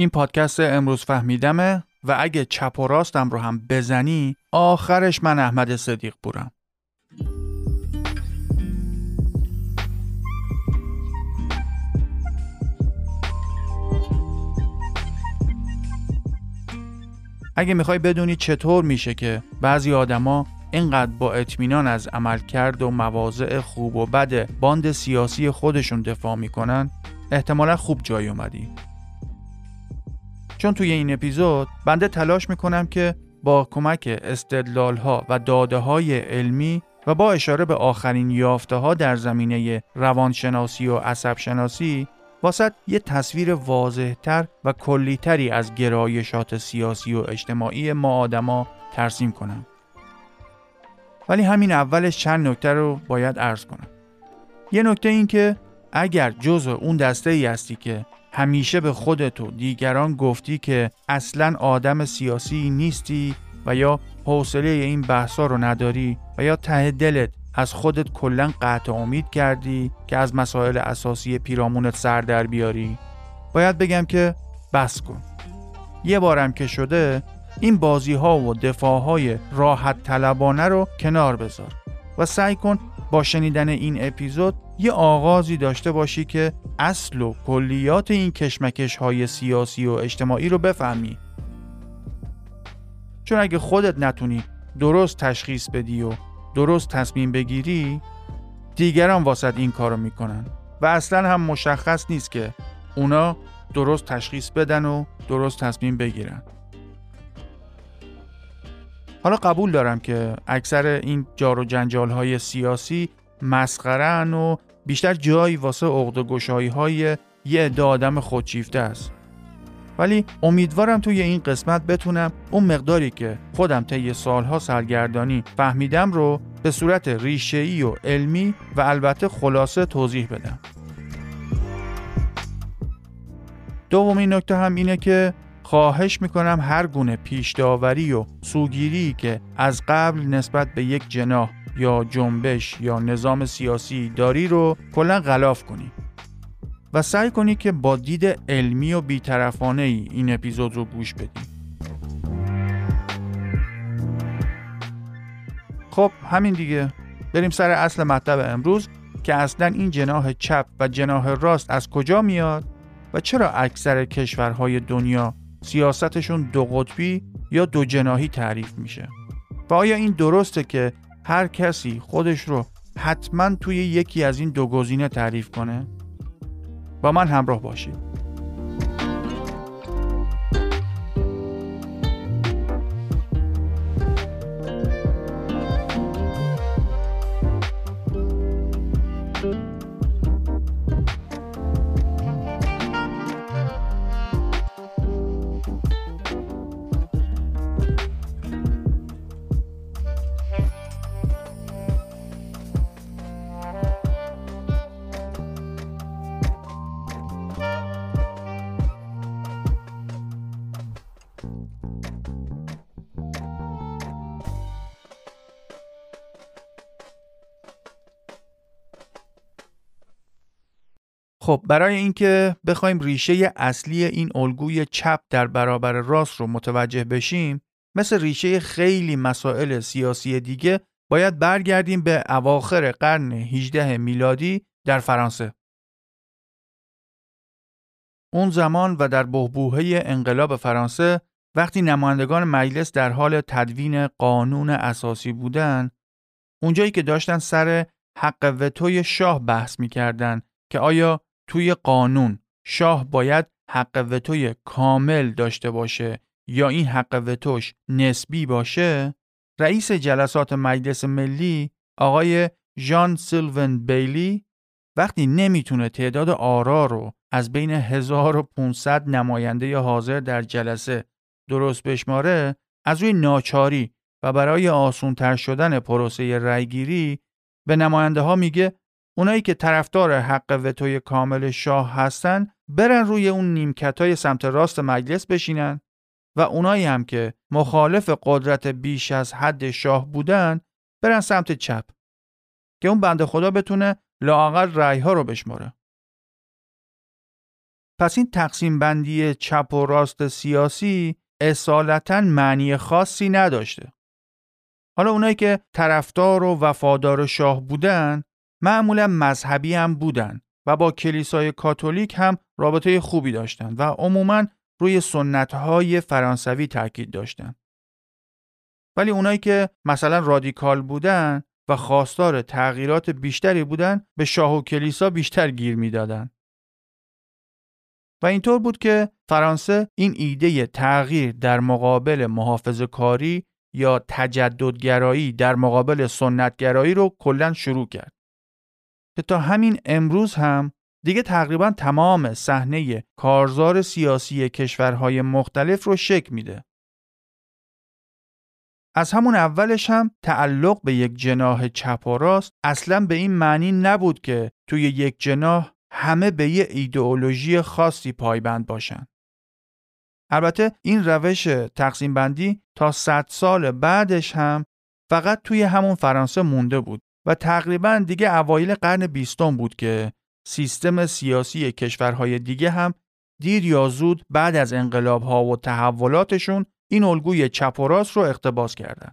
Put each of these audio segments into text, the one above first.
این پادکست امروز فهمیدمه و اگه چپ و راستم رو هم بزنی آخرش من احمد صدیق بورم. اگه می‌خوای بدونی چطور میشه که بعضی آدما اینقدر با اطمینان از عملکرد و مواضع خوب و بد باند سیاسی خودشون دفاع می‌کنن احتمالا خوب جای اومدی. چون توی این اپیزود بنده تلاش می‌کنم که با کمک استدلال ها و داده های علمی و با اشاره به آخرین یافته ها در زمینه روانشناسی و عصب شناسی واسط یه تصویر واضحتر و کلیتری از گرایشات سیاسی و اجتماعی ما آدما ترسیم کنم. ولی همین اولش چند نکته رو باید عرض کنم. یه نکته این که اگر جزء اون دسته ای هستی که همیشه به خودت و دیگران گفتی که اصلا آدم سیاسی نیستی و یا حوصله این بحثا رو نداری و یا ته دلت از خودت کلا قطع امید کردی که از مسائل اساسی پیرامونت سر در بیاری. باید بگم که بس کن. یه بارم که شده این بازی ها و دفاع های راحت طلبانه رو کنار بذار و سعی کن با شنیدن این اپیزود یه آغازی داشته باشی که اصل و کلیات این کشمکش های سیاسی و اجتماعی رو بفهمی. چون اگه خودت نتونی درست تشخیص بدی و درست تصمیم بگیری دیگران واسط این کارو می‌کنن و اصلا هم مشخص نیست که اونا درست تشخیص بدن و درست تصمیم بگیرن. حالا قبول دارم که اکثر این جار و جنجال های سیاسی مسخرن و بیشتر جایی واسه عقد های یه عده آدم خودشیفته است ولی امیدوارم توی این قسمت بتونم اون مقداری که خودم طی سالها سرگردانی فهمیدم رو به صورت ریشه‌ای و علمی و البته خلاصه توضیح بدم. دومین نکته هم اینه که خواهش می‌کنم هر گونه پیش داوری و سوگیری که از قبل نسبت به یک جناح یا جنبش یا نظام سیاسی داری رو کلا غلاف کنی و سعی کنی که با دید علمی و بیطرفانه ای این اپیزود رو گوش بدی. خب همین دیگه بریم سر اصل مطلب امروز که اصلا این جناح چپ و جناح راست از کجا میاد و چرا اکثر کشورهای دنیا سیاستشون دو قطبی یا دو جناحی تعریف میشه. و آیا این درسته که هر کسی خودش رو حتما توی یکی از این دو گزینه تعریف کنه؟ با من همراه باشید. خب برای اینکه بخوایم ریشه اصلی این الگوی چپ در برابر راست رو متوجه بشیم مثل ریشه خیلی مسائل سیاسی دیگه باید برگردیم به اواخر قرن 18 میلادی در فرانسه. اون زمان و در بهبوهه انقلاب فرانسه وقتی نمایندگان مجلس در حال تدوین قانون اساسی بودن اونجایی که داشتن سر حق وتوی شاه بحث می‌کردن که آیا توی قانون شاه باید حق وتوی کامل داشته باشه یا این حق وتوش نسبی باشه؟ رئیس جلسات مجلس ملی آقای ژان سیلون بیلی وقتی نمی‌تونه تعداد آرا رو از بین 1500 نماینده حاضر در جلسه درست بشماره از روی ناچاری و برای آسونتر شدن پروسه رأیگیری به نماینده ها میگه اونایی که طرفدار حق وتوی کامل شاه هستن برن روی اون نیمکت های سمت راست مجلس بشینن. و اونایی هم که مخالف قدرت بیش از حد شاه بودن برن سمت چپ. که اون بنده خدا بتونه لااقل رأی ها رو بشماره. پس این تقسیم بندی چپ و راست سیاسی اصالتا معنی خاصی نداشته. حالا اونایی که طرفدار و وفادار شاه بودن معمولا مذهبی هم بودن و با کلیسای کاتولیک هم رابطه خوبی داشتند و عموما روی سنتهای فرانسوی تاکید داشتند. ولی اونایی که مثلا رادیکال بودن و خواستار تغییرات بیشتری بودن به شاه و کلیسا بیشتر گیر می‌دادند. و اینطور بود که فرانسه این ایده تغییر در مقابل محافظ کاری یا تجددگرایی در مقابل سنتگرایی رو کلا شروع کرد. که تا همین امروز هم دیگه تقریبا تمام صحنه کارزار سیاسی کشورهای مختلف رو شک میده. از همون اولش هم تعلق به یک جناح چپ و راست اصلا به این معنی نبود که توی یک جناح همه به یه ایدئولوژی خاصی پایبند باشن. البته این روش تقسیم بندی تا 100 سال بعدش هم فقط توی همون فرانسه مونده بود و تقریبا دیگه اوایل قرن بیستم بود که سیستم سیاسی کشورهای دیگه هم دیر یا زود بعد از انقلاب ها و تحولاتشون این الگوی چپ و راست رو اقتباس کردن.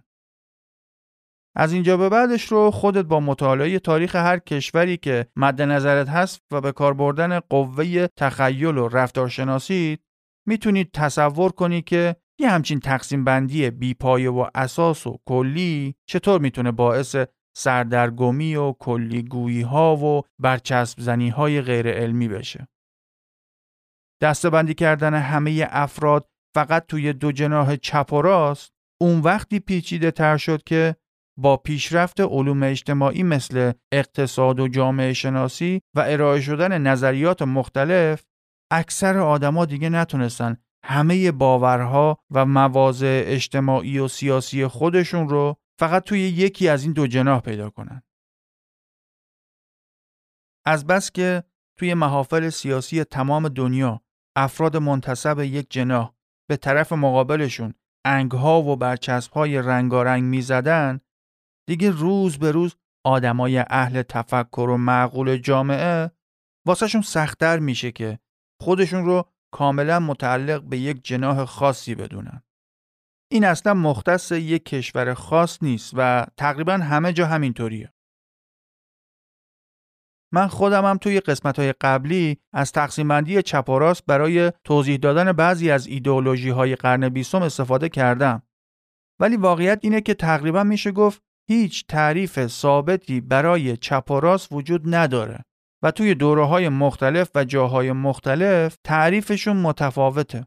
از اینجا به بعدش رو خودت با مطالعه تاریخ هر کشوری که مد نظرت هست و به کار بردن قوه تخیل و رفتارشناسی می‌تونید تصور کنی که یه همچین تقسیم بندی بیپایه و اساس و کلی چطور می‌تونه باعث سردرگمی و کلیگویی ها و برچسب زنی های غیر علمی بشه. دستبندی کردن همه افراد فقط توی دو جناح چپ و راست اون وقتی پیچیده تر شد که با پیشرفت علوم اجتماعی مثل اقتصاد و جامعه شناسی و ارائه شدن نظریات مختلف اکثر آدما دیگه نتونستن همه باورها و مواضع اجتماعی و سیاسی خودشون رو فقط توی یکی از این دو جناح پیدا کنن. از بس که توی محافل سیاسی تمام دنیا افراد منتصب یک جناح به طرف مقابلشون انگها و برچسبهای رنگارنگ می‌زدن دیگه روز به روز آدمای اهل تفکر و معقول جامعه واسهشون سختتر میشه که خودشون رو کاملا متعلق به یک جناح خاصی بدونن. این اصلا مختص یک کشور خاص نیست و تقریبا همه جا همینطوریه. من خودم هم توی قسمت های قبلی از تقسیم بندی چپ برای توضیح دادن بعضی از ایدئولوژی های قرن بیستم استفاده کردم. ولی واقعیت اینه که تقریبا میشه گفت هیچ تعریف ثابتی برای چپ وجود نداره و توی دوره های مختلف و جاهای مختلف تعریفشون متفاوته.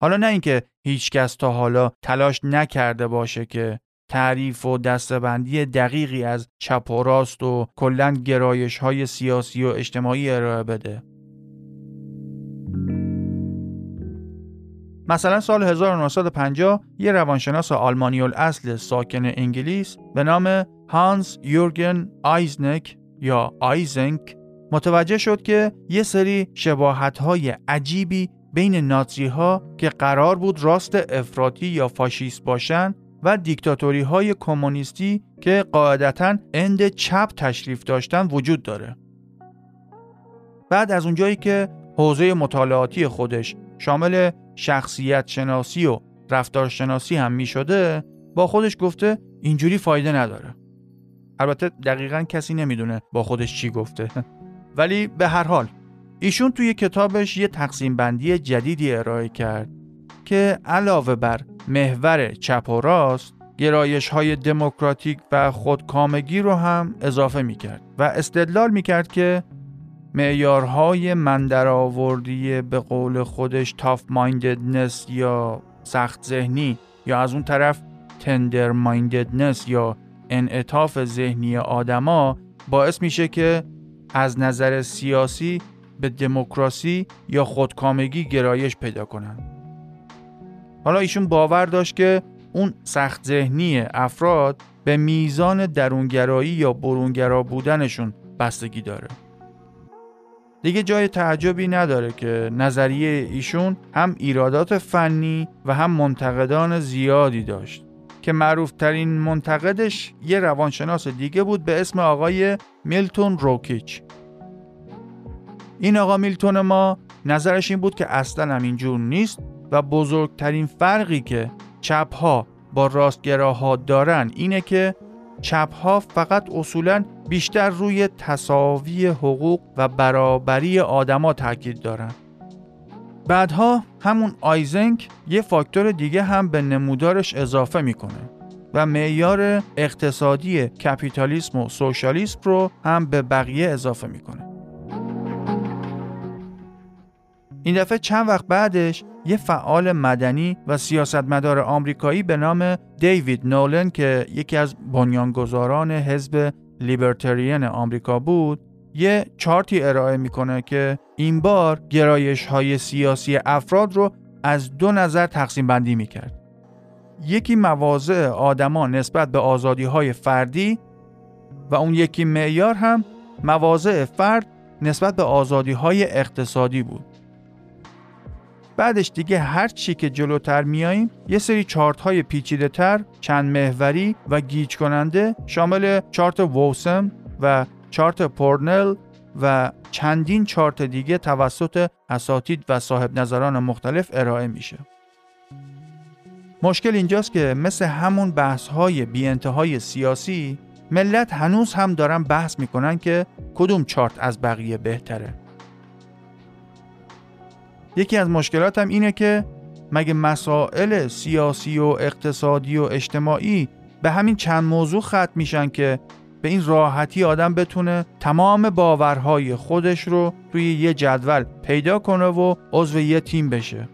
حالا نه اینکه هیچکس تا حالا تلاش نکرده باشه که تعریف و دسته‌بندی دقیقی از چپ و راست و کلا گرایش های سیاسی و اجتماعی ارائه بده. مثلا سال 1950 یه روانشناس آلمانی‌الاصل ساکن انگلیس به نام هانس یورگن آیزنک یا آیزنک متوجه شد که یه سری شباهت های عجیبی بین نازی ها که قرار بود راست افراطی یا فاشیست باشن و دیکتاتوری های کمونیستی که قاعدتا اند چپ تشریف داشتن وجود داره. بعد از اونجایی که حوزه مطالعاتی خودش شامل شخصیت شناسی و رفتار شناسی هم می شده با خودش گفته اینجوری فایده نداره. البته دقیقا کسی نمی‌دونه با خودش چی گفته ولی به هر حال ایشون توی کتابش یه تقسیم بندی جدیدی ارائه کرد که علاوه بر محور چپ و راست گرایش های دموکراتیک و خودکامگی رو هم اضافه می کرد و استدلال می کرد که معیارهای مندرآوردی به قول خودش تاف ماینددنس یا سخت ذهنی یا از اون طرف تندر ماینددنس یا انعطاف ذهنی آدما باعث میشه که از نظر سیاسی به دموکراسی یا خودکامگی گرایش پیدا کنن. حالا ایشون باور داشت که اون سخت ذهنی افراد به میزان درونگرایی یا برونگرا بودنشون بستگی داره. دیگه جای تعجبی نداره که نظریه ایشون هم ایرادات فنی و هم منتقدان زیادی داشت که معروفترین منتقدش یه روانشناس دیگه بود به اسم آقای میلتون روکیچ این آقا میلتون ما نظرش این بود که اصلا هم اینجور نیست و بزرگترین فرقی که چپ ها با راستگراها دارن اینه که چپ ها فقط اصولا بیشتر روی تصاوی حقوق و برابری آدما تاکید دارن. بعدها همون آیزنک یه فاکتور دیگه هم به نمودارش اضافه می‌کنه و معیار اقتصادی کپیتالیسم و سوشالیسم رو هم به بقیه اضافه می‌کنه. این دفعه چند وقت بعدش یه فعال مدنی و سیاستمدار آمریکایی به نام دیوید نولن که یکی از بنیانگذاران حزب لیبرتریان آمریکا بود یه چارتی ارائه می‌کنه که این بار گرایش های سیاسی افراد رو از دو نظر تقسیم بندی می‌کرد. یکی مواضع آدما نسبت به آزادی های فردی و اون یکی معیار هم مواضع فرد نسبت به آزادی های اقتصادی بود. بعدش دیگه هر چی که جلوتر میاییم یه سری چارت های پیچیده تر چند محوری و گیج کننده شامل چارت ووسم و چارت پورنل و چندین چارت دیگه توسط اساتید و صاحب نظران مختلف ارائه میشه. مشکل اینجاست که مثل همون بحث های بی انتهای سیاسی ملت هنوز هم دارن بحث می‌کنن که کدوم چارت از بقیه بهتره. یکی از مشکلات هم اینه که مگه مسائل سیاسی و اقتصادی و اجتماعی به همین چند موضوع ختم میشن که به این راحتی آدم بتونه تمام باورهای خودش رو توی یه جدول پیدا کنه و عضو یه تیم بشه.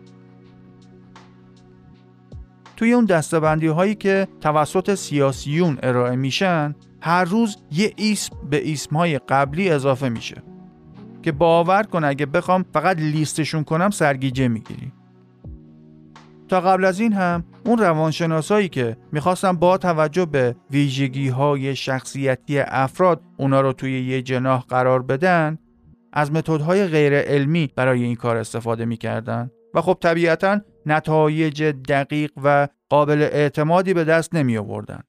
توی اون دستبندی هایی که توسط سیاسیون ارائه میشن هر روز یه اسم به اسم های قبلی اضافه میشه. که باور کن اگه بخوام فقط لیستشون کنم سرگیجه می‌گیری تا قبل از این هم اون روانشناسایی که می‌خواستن با توجه به ویژگی های شخصیتی افراد اونا رو توی یه جناح قرار بدن از متدهای غیر علمی برای این کار استفاده می‌کردن و خب طبیعتا نتایج دقیق و قابل اعتمادی به دست نمی آوردن.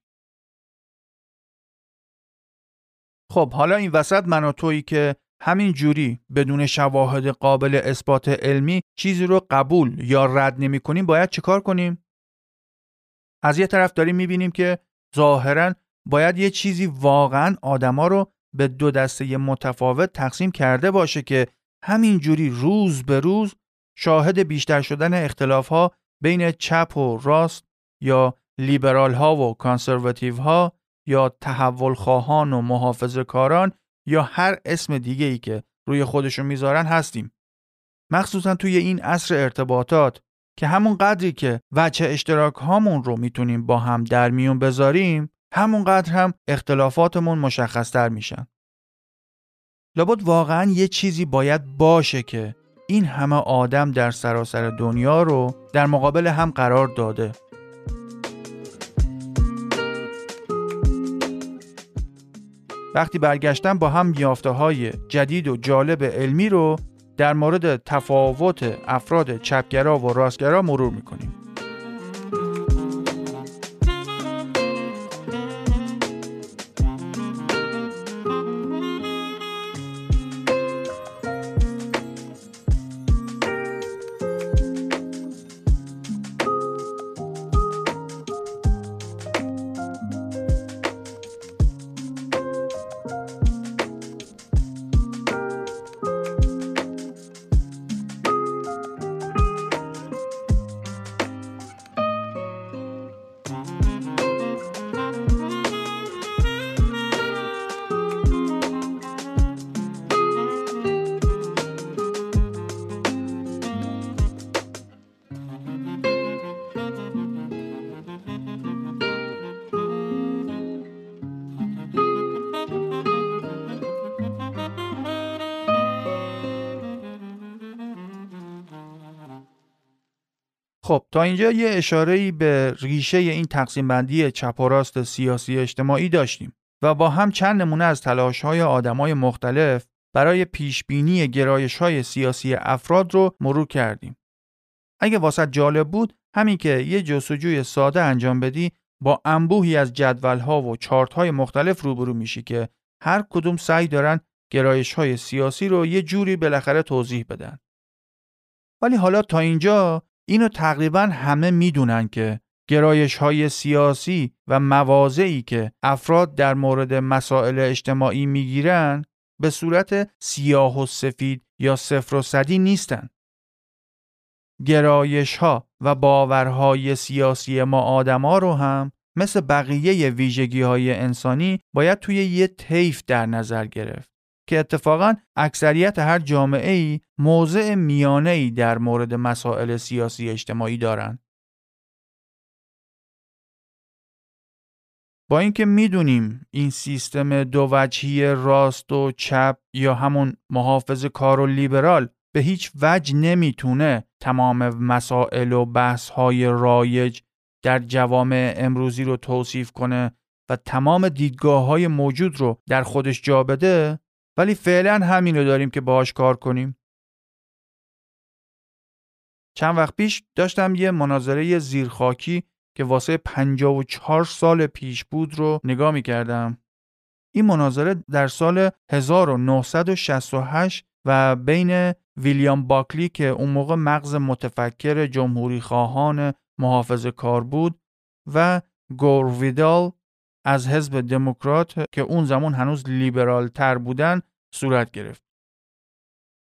خب حالا این وسط من و تویی که همین جوری بدون شواهد قابل اثبات علمی چیزی رو قبول یا رد نمی کنیم باید چیکار کنیم؟ از یه طرف داریم می‌بینیم که ظاهرا باید یه چیزی واقعا آدما رو به دو دسته متفاوت تقسیم کرده باشه که همین جوری روز به روز شاهد بیشتر شدن اختلاف ها بین چپ و راست یا لیبرال ها و کانسرواتیو ها یا تحول خواهان و محافظ کاران یا هر اسم دیگه ای که روی خودشون می‌ذارن هستیم. مخصوصا توی این عصر ارتباطات که همون قدری که وچه اشتراک هامون رو می‌تونیم با هم در میون بذاریم همون قدر هم اختلافاتمون مشخصتر میشن. لابد واقعا یه چیزی باید باشه که این همه آدم در سراسر دنیا رو در مقابل هم قرار داده وقتی برگشتم با هم یافته های جدید و جالب علمی رو در مورد تفاوت افراد چپگرا و راستگرا مرور می‌کنیم. خب تا اینجا یه اشاره به ریشه این تقسیم بندی چپ و راست سیاسی اجتماعی داشتیم و با هم چند نمونه از تلاش های آدمای مختلف برای پیش بینی گرایش های سیاسی افراد رو مرور کردیم. اگه واسط جالب بود همین که یه جستجوی ساده انجام بدی با انبوهی از جدول ها و چارت های مختلف روبرو میشی که هر کدوم سعی دارن گرایش های سیاسی رو یه جوری بالاخره توضیح بدن. ولی حالا تا اینجا اینو تقریبا همه می‌دونن که گرایش های سیاسی و مواضعی که افراد در مورد مسائل اجتماعی می‌گیرن به صورت سیاه و سفید یا صفر و صدی نیستن. گرایش ها و باورهای سیاسی ما آدما رو هم مثل بقیه ویژگی های انسانی باید توی یه طیف در نظر گرفت که اتفاقا اکثریت هر جامعه ای موضع میانه ای در مورد مسائل سیاسی اجتماعی دارند. با اینکه می‌دونیم این سیستم دو وجهی راست و چپ یا همون محافظ کار و لیبرال به هیچ وجه نمی‌تونه تمام مسائل و بحث های رایج در جوامع امروزی رو توصیف کنه و تمام دیدگاه های موجود رو در خودش جا بده ولی فعلا همین رو داریم که باهاش کار کنیم چند وقت پیش داشتم یه مناظره زیرخاکی که واسه 54 سال پیش بود رو نگاه می کردم. این مناظره در سال 1968 و بین ویلیام باکلی که اون موقع مغز متفکر جمهوری خواهان محافظ کار بود و گور ویدال از حزب دموکرات که اون زمان هنوز لیبرال تر بودن صورت گرفت.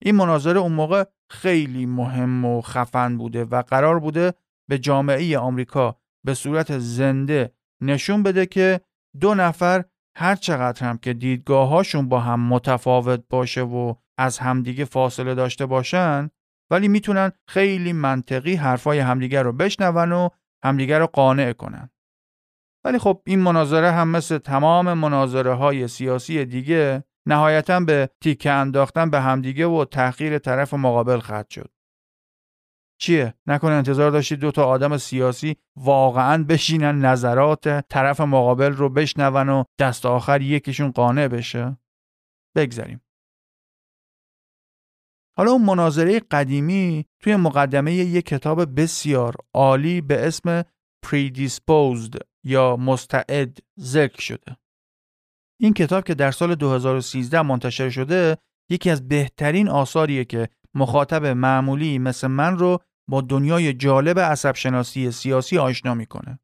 این مناظره اون موقع خیلی مهم و خفن بوده و قرار بوده به جامعه آمریکا به صورت زنده نشون بده که دو نفر هر چقدر هم که دیدگاهاشون با هم متفاوت باشه و از همدیگه فاصله داشته باشن ولی می‌تونن خیلی منطقی حرفای همدیگه رو بشنون و همدیگه رو قانع کنن. ولی خب این مناظره هم مثل تمام مناظره های سیاسی دیگه نهایتا به تیکه انداختن به همدیگه و تحقیر طرف مقابل ختم شد. چیه؟ نکنه انتظار داشتید دو تا آدم سیاسی واقعا بشینن نظرات طرف مقابل رو بشنون و دست آخر یکیشون قانع بشه؟ بگذاریم حالا اون مناظره قدیمی توی مقدمه یک کتاب بسیار عالی به اسم Predisposed یا مستعد ذکر شده. این کتاب که در سال 2013 منتشر شده یکی از بهترین آثاریه که مخاطب معمولی مثل من رو با دنیای جالب عصب شناسی سیاسی آشنا می‌کنه.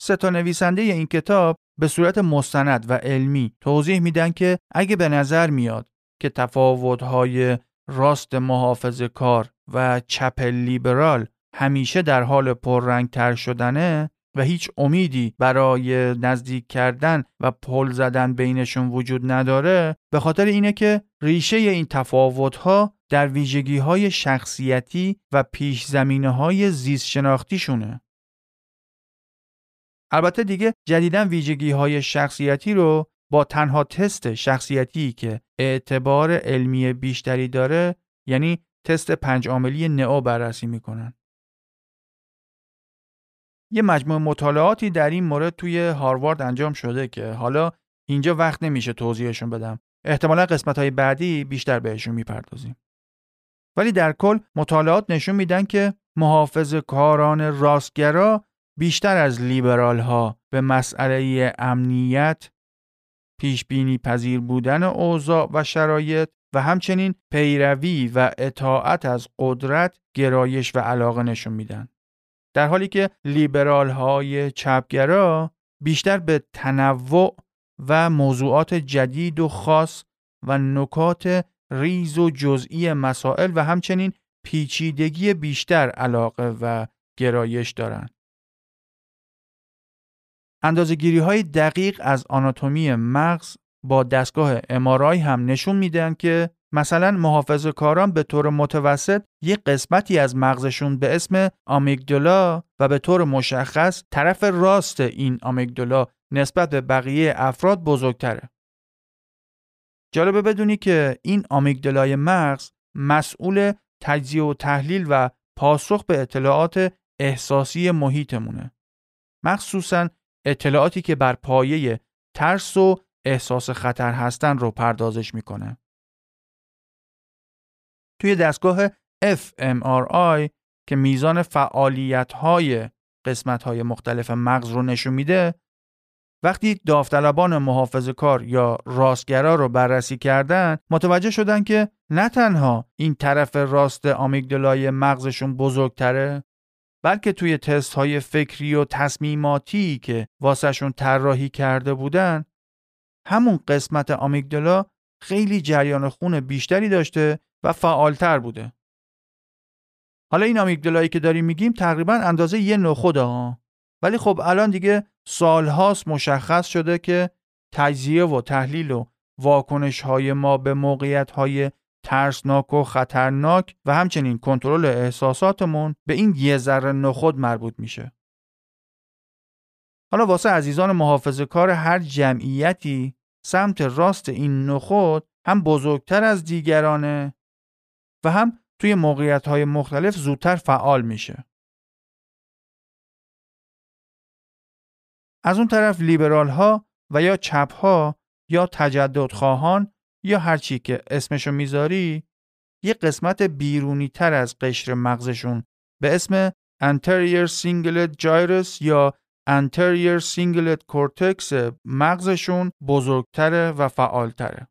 سه تا نویسنده این کتاب به صورت مستند و علمی توضیح میدن که اگه به نظر میاد که تفاوت‌های راست محافظ کار و چپ لیبرال همیشه در حال پررنگ تر شدنه و هیچ امیدی برای نزدیک کردن و پل زدن بینشون وجود نداره به خاطر اینه که ریشه این تفاوت‌ها در ویژگی های شخصیتی و پیش زمینه های زیست شناختیشونه. البته دیگه جدیدا ویژگی های شخصیتی رو با تنها تست شخصیتی که اعتبار علمی بیشتری داره یعنی تست پنج عاملی نئو بررسی می‌کنن. یه مجموع مطالعاتی در این مورد توی هاروارد انجام شده که حالا اینجا وقت نمیشه توضیحشون بدم. احتمالا قسمت های بعدی بیشتر بهشون می‌پردازیم. ولی در کل مطالعات نشون میدن که محافظ کاران راستگرا بیشتر از لیبرال ها به مسئله امنیت پیش بینی پذیر بودن اوضاع و شرایط و همچنین پیروی و اطاعت از قدرت گرایش و علاقه نشون میدن. در حالی که لیبرال های چپگرا بیشتر به تنوع و موضوعات جدید و خاص و نکات ریز و جزئی مسائل و همچنین پیچیدگی بیشتر علاقه و گرایش دارند. اندازگیری های دقیق از آناتومی مغز با دستگاه امارای هم نشون میدن که مثلا محافظ کاران به طور متوسط یک قسمتی از مغزشون به اسم آمیگدولا و به طور مشخص طرف راست این آمیگدولا نسبت به بقیه افراد بزرگتره. جالبه بدونی که این آمیگدلای مغز مسئول تجزیه و تحلیل و پاسخ به اطلاعات احساسی محیطمونه. مخصوصا اطلاعاتی که بر پایه ترس و احساس خطر هستن رو پردازش می‌کنه. توی دستگاه fMRI که میزان فعالیت های قسمت های مختلف مغز رو نشون میده وقتی داوطلبان محافظ کار یا راستگرا رو بررسی کردن متوجه شدن که نه تنها این طرف راست آمیگدالای مغزشون بزرگتره بلکه توی تست های فکری و تصمیماتی که واسهشون طراحی کرده بودن همون قسمت آمیگدالا خیلی جریان خون بیشتری داشته و فعالتر بوده. حالا این آمیگدالایی که داریم میگیم تقریبا اندازه یه نخوده ها. ولی خب الان دیگه سالهاست مشخص شده که تجزیه و تحلیل و واکنش های ما به موقعیت های ترسناک و خطرناک و همچنین کنترل احساساتمون به این یه ذره نخود مربوط میشه. حالا واسه عزیزان محافظ کار هر جمعیتی سمت راست این نخود هم بزرگتر از دیگرانه و هم توی موقعیت های مختلف زودتر فعال میشه. از اون طرف لیبرال ها و یا چپ ها یا تجدد خواهان یا هرچی که اسمشو می‌ذاری یه قسمت بیرونی تر از قشر مغزشون به اسم anterior cingulate gyrus یا anterior cingulate cortex مغزشون بزرگتره و فعالتره.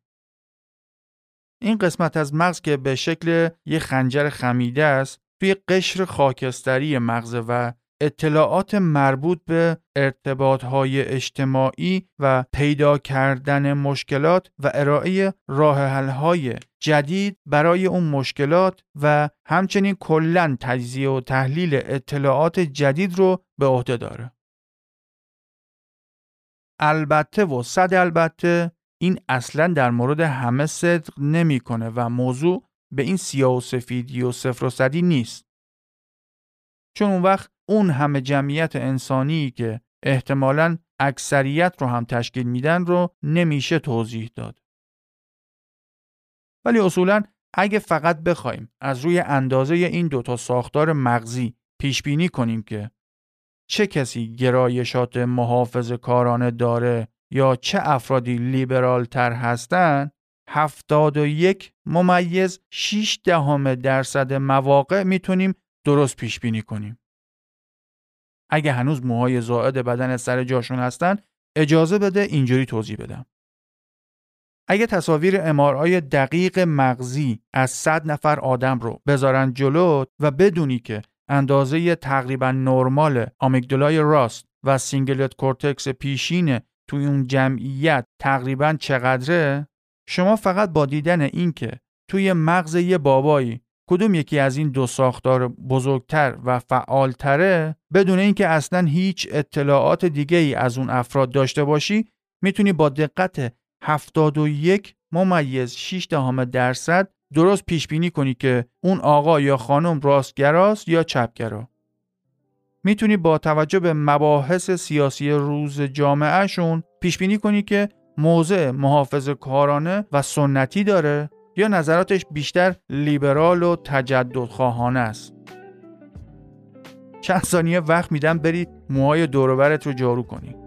این قسمت از مغز که به شکل یه خنجر خمیده است توی قشر خاکستری مغز و اطلاعات مربوط به ارتباطهای اجتماعی و پیدا کردن مشکلات و ارائه راه حل‌های جدید برای اون مشکلات و همچنین کلا تجزیه و تحلیل اطلاعات جدید رو به عهده داره. البته و صد البته این اصلا در مورد همه صدق نمی‌کنه و موضوع به این سیاه و سفیدی و صفر و صدی نیست. چون اون وقت اون همه جمعیت انسانی که احتمالاً اکثریت رو هم تشکیل میدن رو نمیشه توضیح داد. ولی اصولا اگه فقط بخوایم از روی اندازه این دوتا ساختار مغزی پیش بینی کنیم که چه کسی گرایشات محافظ کارانه داره یا چه افرادی لیبرال تر هستن 71 ممیز 6 دهم درصد مواقع می‌تونیم درست پیش بینی کنیم. اگه هنوز موهای زائد بدن سر جاشون هستن اجازه بده اینجوری توضیح بدم. اگه تصاویر MRI دقیق مغزی از 100 نفر آدم رو بذارن جلو و بدونی که اندازه تقریبا نرمال amygdala ی راست و cingulate cortex پیشین توی اون جمعیت تقریبا چقدره شما فقط با دیدن اینکه توی مغز یه بابایی کدوم یکی از این دو ساختار بزرگتر و فعالتره بدون اینکه اصلا هیچ اطلاعات دیگه ای از اون افراد داشته باشی می‌تونی با دقت 71 ممیز 6 دهم درصد درست پیش بینی کنی که اون آقا یا خانم راستگراست یا چپگرا. می‌تونی با توجه به مباحث سیاسی روز جامعهشون پیش بینی کنی که موضع محافظ کارانه و سنتی داره یا نظراتش بیشتر لیبرال و تجدد خواهانه است. چند ثانیه وقت میدم بری موهای دوروبرت رو جارو کنی.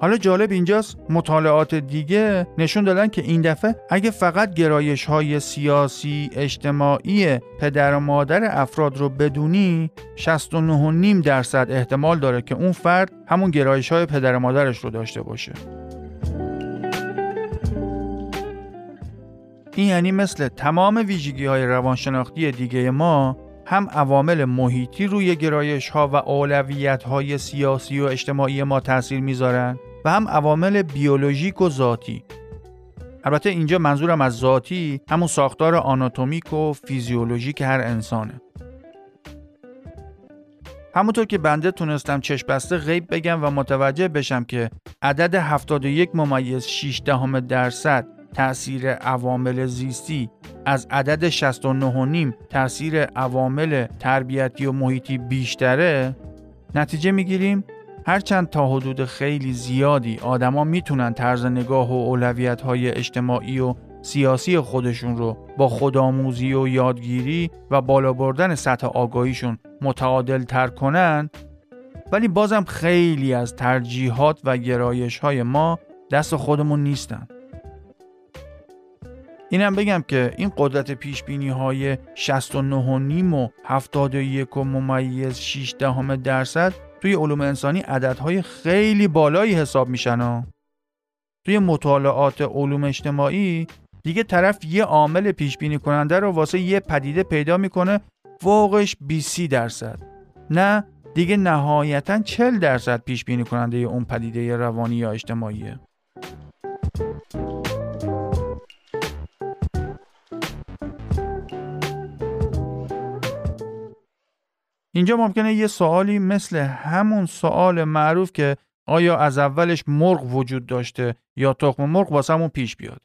حالا جالب اینجاست مطالعات دیگه نشون دادن که این دفعه اگه فقط گرایش های سیاسی اجتماعی پدر و مادر افراد رو بدونی 69.5 درصد احتمال داره که اون فرد همون گرایش های پدر و مادرش رو داشته باشه. این یعنی مثل تمام ویژگی های روانشناختی دیگه ما هم عوامل محیطی روی گرایش ها و اولویت های سیاسی و اجتماعی ما تاثیر می‌ذارن. و هم عوامل بیولوژیک و ذاتی. البته اینجا منظورم از ذاتی همون ساختار آناتومیک و فیزیولوژیک هر انسانه. همونطور که بنده تونستم چشم بسته غیب بگم و متوجه بشم که عدد 71 ممیز 6 دهم درصد تأثیر عوامل زیستی از عدد 69.5 تأثیر عوامل تربیتی و محیطی بیشتره نتیجه می‌گیریم هرچند تا حدود خیلی زیادی آدما می‌تونن طرز نگاه و اولویت های اجتماعی و سیاسی خودشون رو با خودآموزی و یادگیری و بالا بردن سطح آگاهیشون متعادل تر کنن ولی بازم خیلی از ترجیحات و گرایش های ما دست خودمون نیستن. اینم بگم که این قدرت پیش بینی های 69 نیم و 71 و ممیز 6 دهم درصد توی علوم انسانی عددهای خیلی بالایی حساب میشن توی مطالعات علوم اجتماعی دیگه طرف یه عامل پیش بینی کننده رو واسه یه پدیده پیدا می‌کنه فوقش 20 درصد. نه دیگه نهایتا 40 درصد پیش بینی کننده اون پدیده روانی یا اجتماعیه. اینجا ممکنه یه سوالی مثل همون سوال معروف که آیا از اولش مرغ وجود داشته یا تخم مرغ واسمون پیش بیاد؟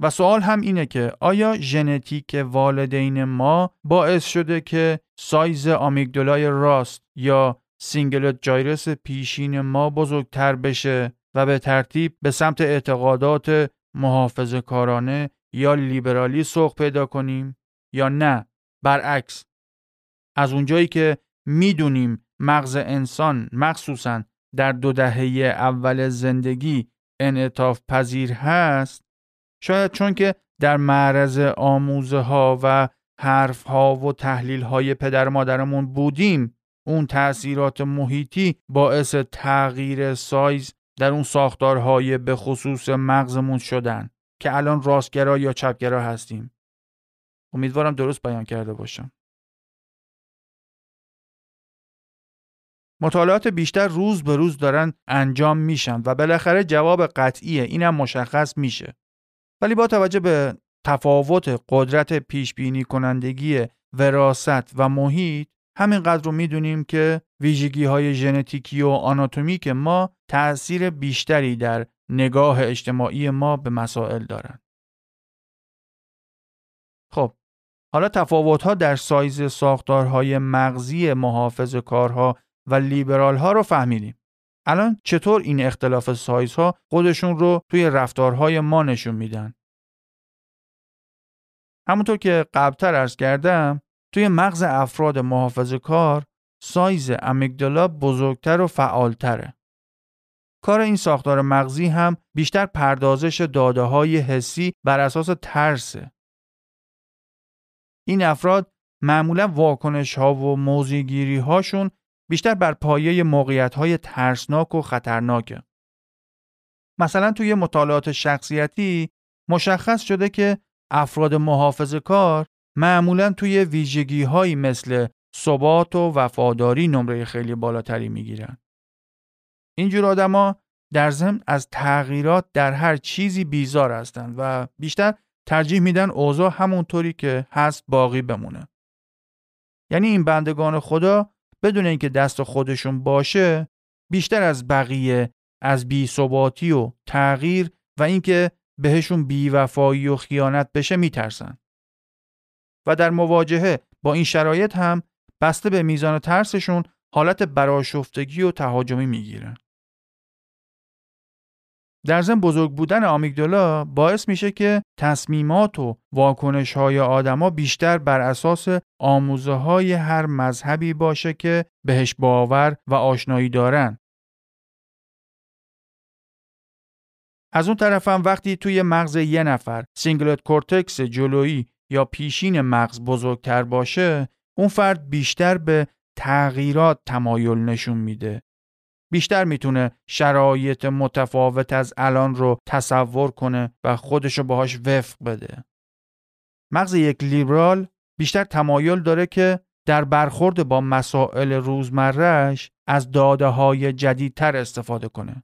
و سوال هم اینه که آیا ژنتیک والدین ما باعث شده که سایز amygdala ی راست یا cingulate gyrus پیشین ما بزرگتر بشه و به ترتیب به سمت اعتقادات محافظ کارانه یا لیبرالی سوق پیدا کنیم یا نه؟ برعکس از اونجایی که می‌دونیم مغز انسان مخصوصا در دو دهه اول زندگی انعطاف پذیر هست شاید چون که در معرض آموزه ها و حرف ها و تحلیل های پدر مادرمون بودیم اون تأثیرات محیطی باعث تغییر سایز در اون ساختارهای به خصوص مغزمون شدن که الان راستگرا یا چپگرا هستیم. امیدوارم درست بیان کرده باشم. مطالعات بیشتر روز به روز دارن انجام میشن و بالاخره جواب قطعیه اینم مشخص میشه ولی با توجه به تفاوت قدرت پیش بینی کنندگی وراست و محیط همینقدر رو می‌دونیم که ویژگی های ژنتیکی و آناتومیک ما تأثیر بیشتری در نگاه اجتماعی ما به مسائل دارن. خب حالا تفاوت ها در سایز ساختارهای مغزی محافظ کارها و لیبرال ها رو فهمیدیم. الان چطور این اختلاف سایزها خودشون رو توی رفتارهای ما نشون میدن؟ همونطور که قبلتر ارز کردم توی مغز افراد محافظ کار سایز امیگدالا بزرگتر و فعالتره. کار این ساختار مغزی هم بیشتر پردازش داده های حسی بر اساس ترسه. این افراد معمولا واکنش ها و موزیگیری هاشون بیشتر بر پایه موقعیت های ترسناک و خطرناکه. مثلا توی مطالعات شخصیتی مشخص شده که افراد محافظ کار معمولا توی ویژگی هایی مثل ثبات و وفاداری نمره خیلی بالاتری می‌گیرن. اینجور آدما در ضمن از تغییرات در هر چیزی بیزار هستند و بیشتر ترجیح میدن اوضاع همونطوری که هست باقی بمونه. یعنی این بندگان خدا بدون اینکه دست خودشون باشه بیشتر از بقیه از ثباتی و تغییر و اینکه بهشون بیوفایی و خیانت بشه میترسن. و در مواجهه با این شرایط هم بسته به میزان ترسشون حالت براشفتگی و تهاجمی می‌گیرن. در ضمن بزرگ بودن amygdala باعث میشه که تصمیمات و واکنش های آدما بیشتر بر اساس آموزه های هر مذهبی باشه که بهش باور و آشنایی دارن. از اون طرف هم وقتی توی مغز یه نفر cingulate cortex جلویی یا پیشین مغز بزرگتر باشه اون فرد بیشتر به تغییرات تمایل نشون میده بیشتر می‌تونه شرایط متفاوت از الان رو تصور کنه و خودشو باهاش وفق بده. مغز یک لیبرال بیشتر تمایل داره که در برخورد با مسائل روزمرهش از داده های جدیدتر استفاده کنه.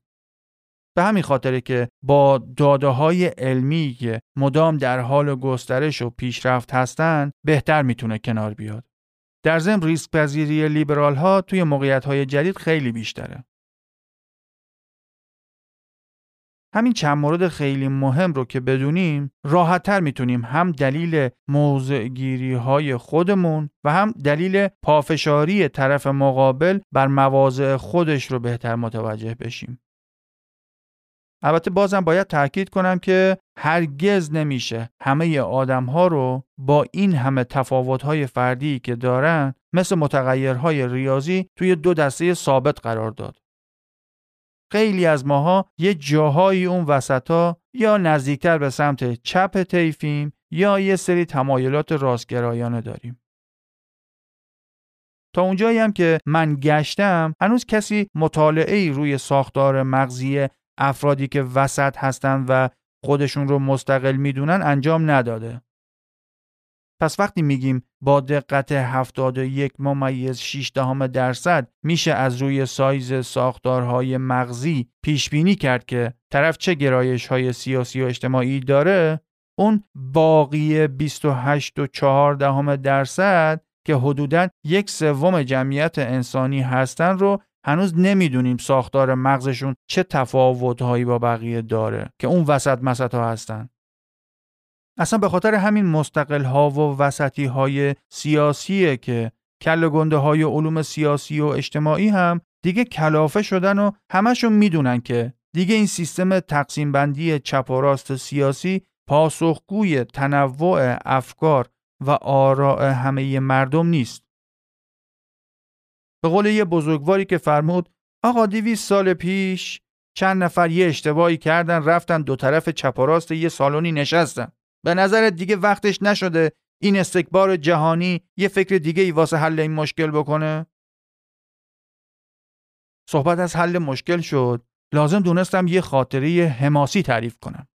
به همین خاطره که با داده های علمی که مدام در حال گسترش و پیشرفت هستند بهتر می‌تونه کنار بیاد. در ضمن ریسک پذیری لیبرال ها توی موقعیت های جدید خیلی بیشتره. همین چند مورد خیلی مهم رو که بدونیم راحتتر می‌تونیم هم دلیل موضع گیری های خودمون و هم دلیل پافشاری طرف مقابل بر مواضع خودش رو بهتر متوجه بشیم. البته بازم باید تاکید کنم که هرگز نمیشه همه آدم ها رو با این همه تفاوت های فردی که دارن مثل متغیرهای ریاضی توی دو دسته ثابت قرار داد. خیلی از ماها یه جاهایی اون وسطا یا نزدیکتر به سمت چپ طیفیم یا یه سری تمایلات راستگرایانه داریم. تا اونجایی هم که من گشتم هنوز کسی مطالعه ای روی ساختار مغزی افرادی که وسط هستن و خودشون رو مستقل می‌دونن انجام نداده. پس وقتی میگیم با دقت 71 ممیز 6 دهم درصد میشه از روی سایز ساختارهای مغزی پیش بینی کرد که طرف چه گرایش های سیاسی و اجتماعی داره؟ اون باقی 28 و 4 دهم درصد که حدوداً یک سوم جمعیت انسانی هستن رو هنوز نمی‌دونیم ساختار مغزشون چه تفاوتهایی با بقیه داره که اون وسط مسط هستن. اصلا به خاطر همین مستقل ها و وسطی های سیاسیه که کل گنده های علوم سیاسی و اجتماعی هم دیگه کلافه شدن و همشون می‌دونن که دیگه این سیستم تقسیم بندی چپ و راست سیاسی پاسخگوی تنوع افکار و آراء همه مردم نیست. به قول یه بزرگواری که فرمود آقا دیویس سال پیش چند نفر یه اشتباهی کردن رفتن دو طرف چپ و راست یه سالونی نشستن. به نظرت دیگه وقتش نشده این استکبار جهانی یه فکر دیگه ای واسه حل این مشکل بکنه؟ صحبت از حل مشکل شد لازم دونستم یه خاطره حماسی تعریف کنم.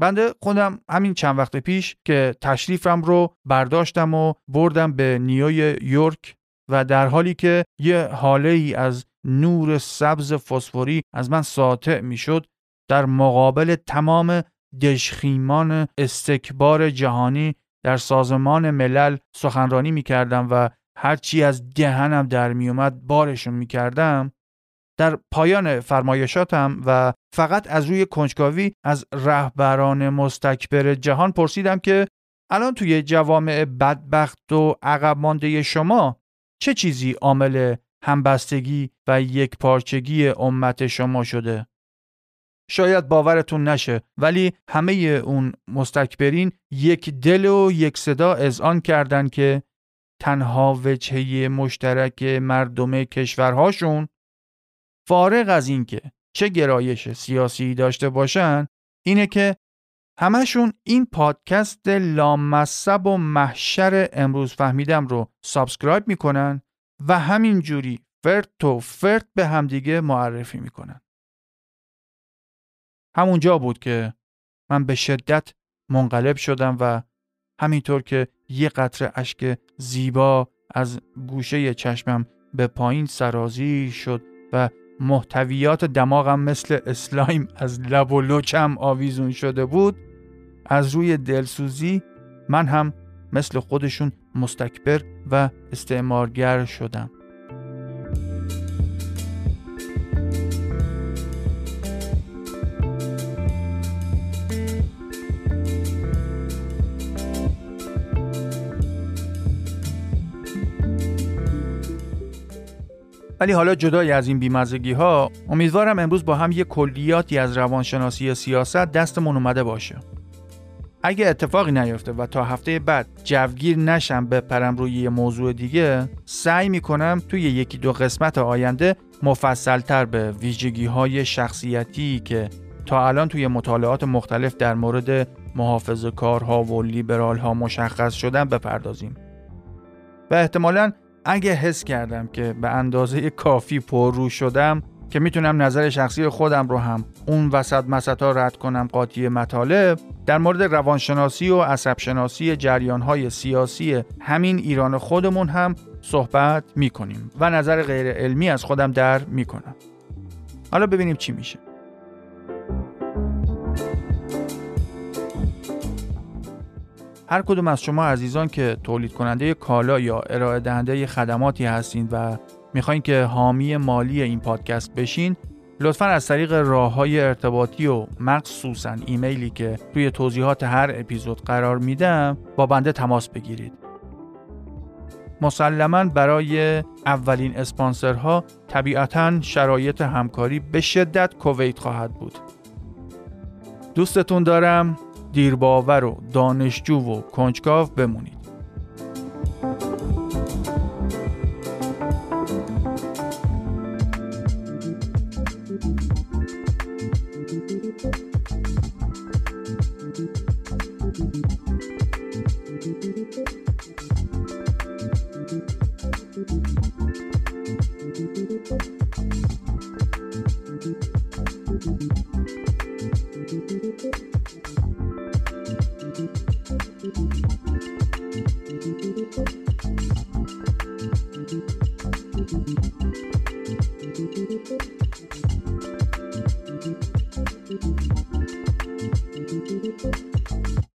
بنده خودم همین چند وقت پیش که تشریفم رو برداشتم و بردم به نیوی یورک و در حالی که یه حاله ای از نور سبز فسفوری از من ساطع می‌شد در مقابل تمام دشخیمان استکبار جهانی در سازمان ملل سخنرانی می کردم و هرچی از دهنم در می اومد بارشون می کردم در پایان فرمایشاتم و فقط از روی کنجکاوی از رهبران مستکبر جهان پرسیدم که الان توی جوامع بدبخت و عقب مانده شما چه چیزی عامل همبستگی و یک پارچگی امت شما شده؟ شاید باورتون نشه ولی همه اون مستکبرین یک دل و یک صدا اذعان کردند که تنها وجهه مشترک مردم کشورهاشون فارغ از اینکه چه گرایش سیاسی داشته باشن اینه که همشون این پادکست لامصب و محشر امروز فهمیدم رو subscribe می‌کنن و همینجوری فرت و فرت به همدیگه معرفی می‌کنن. همونجا بود که من به شدت منقلب شدم و همینطور که یه قطره اشک زیبا از گوشه چشمم به پایین سرازی شد و محتویات دماغم مثل اسلایم از لب و لچم آویزون شده بود از روی دلسوزی من هم مثل خودشون مستکبر و استعمارگر شدم. ولی حالا جدای از این بیمزگی ها امیدوارم امروز با هم یه کلیاتی از روانشناسی سیاست دستمون اومده باشه. اگه اتفاقی نیفته و تا هفته بعد جوگیر نشم بپرم روی یه موضوع دیگه سعی می‌کنم توی یکی دو قسمت آینده مفصلتر به ویژگی های شخصیتی که تا الان توی مطالعات مختلف در مورد محافظ کارها و لیبرال ها مشخص شدن بپردازیم. و احتمالاً اگه حس کردم که به اندازه کافی پررو شدم که می‌تونم نظر شخصی خودم رو هم اون وسط مسطا رد کنم قاطی مطالب در مورد روانشناسی و عصبشناسی جریانهای سیاسی همین ایران خودمون هم صحبت می‌کنیم و نظر غیر علمی از خودم در می‌کنم. حالا ببینیم چی میشه. هر کدوم از شما عزیزان که تولید کننده کالا یا ارائه دهنده خدماتی هستین و می‌خواین که حامی مالی این پادکست بشین لطفا از طریق راه های ارتباطی و مخصوصا ایمیلی که توی توضیحات هر اپیزود قرار میدم با بنده تماس بگیرید. مسلما برای اولین اسپانسرها طبیعتا شرایط همکاری به شدت کویت خواهد بود. دوستتون دارم. دیرباور و دانشجو و کنجکاو بمونید.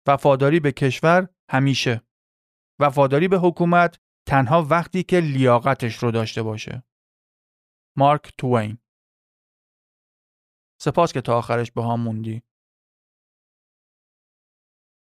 وفاداری به کشور همیشه. وفاداری به حکومت تنها وقتی که لیاقتش رو داشته باشه. مارک توین. سپاس که تا آخرش با هم موندی.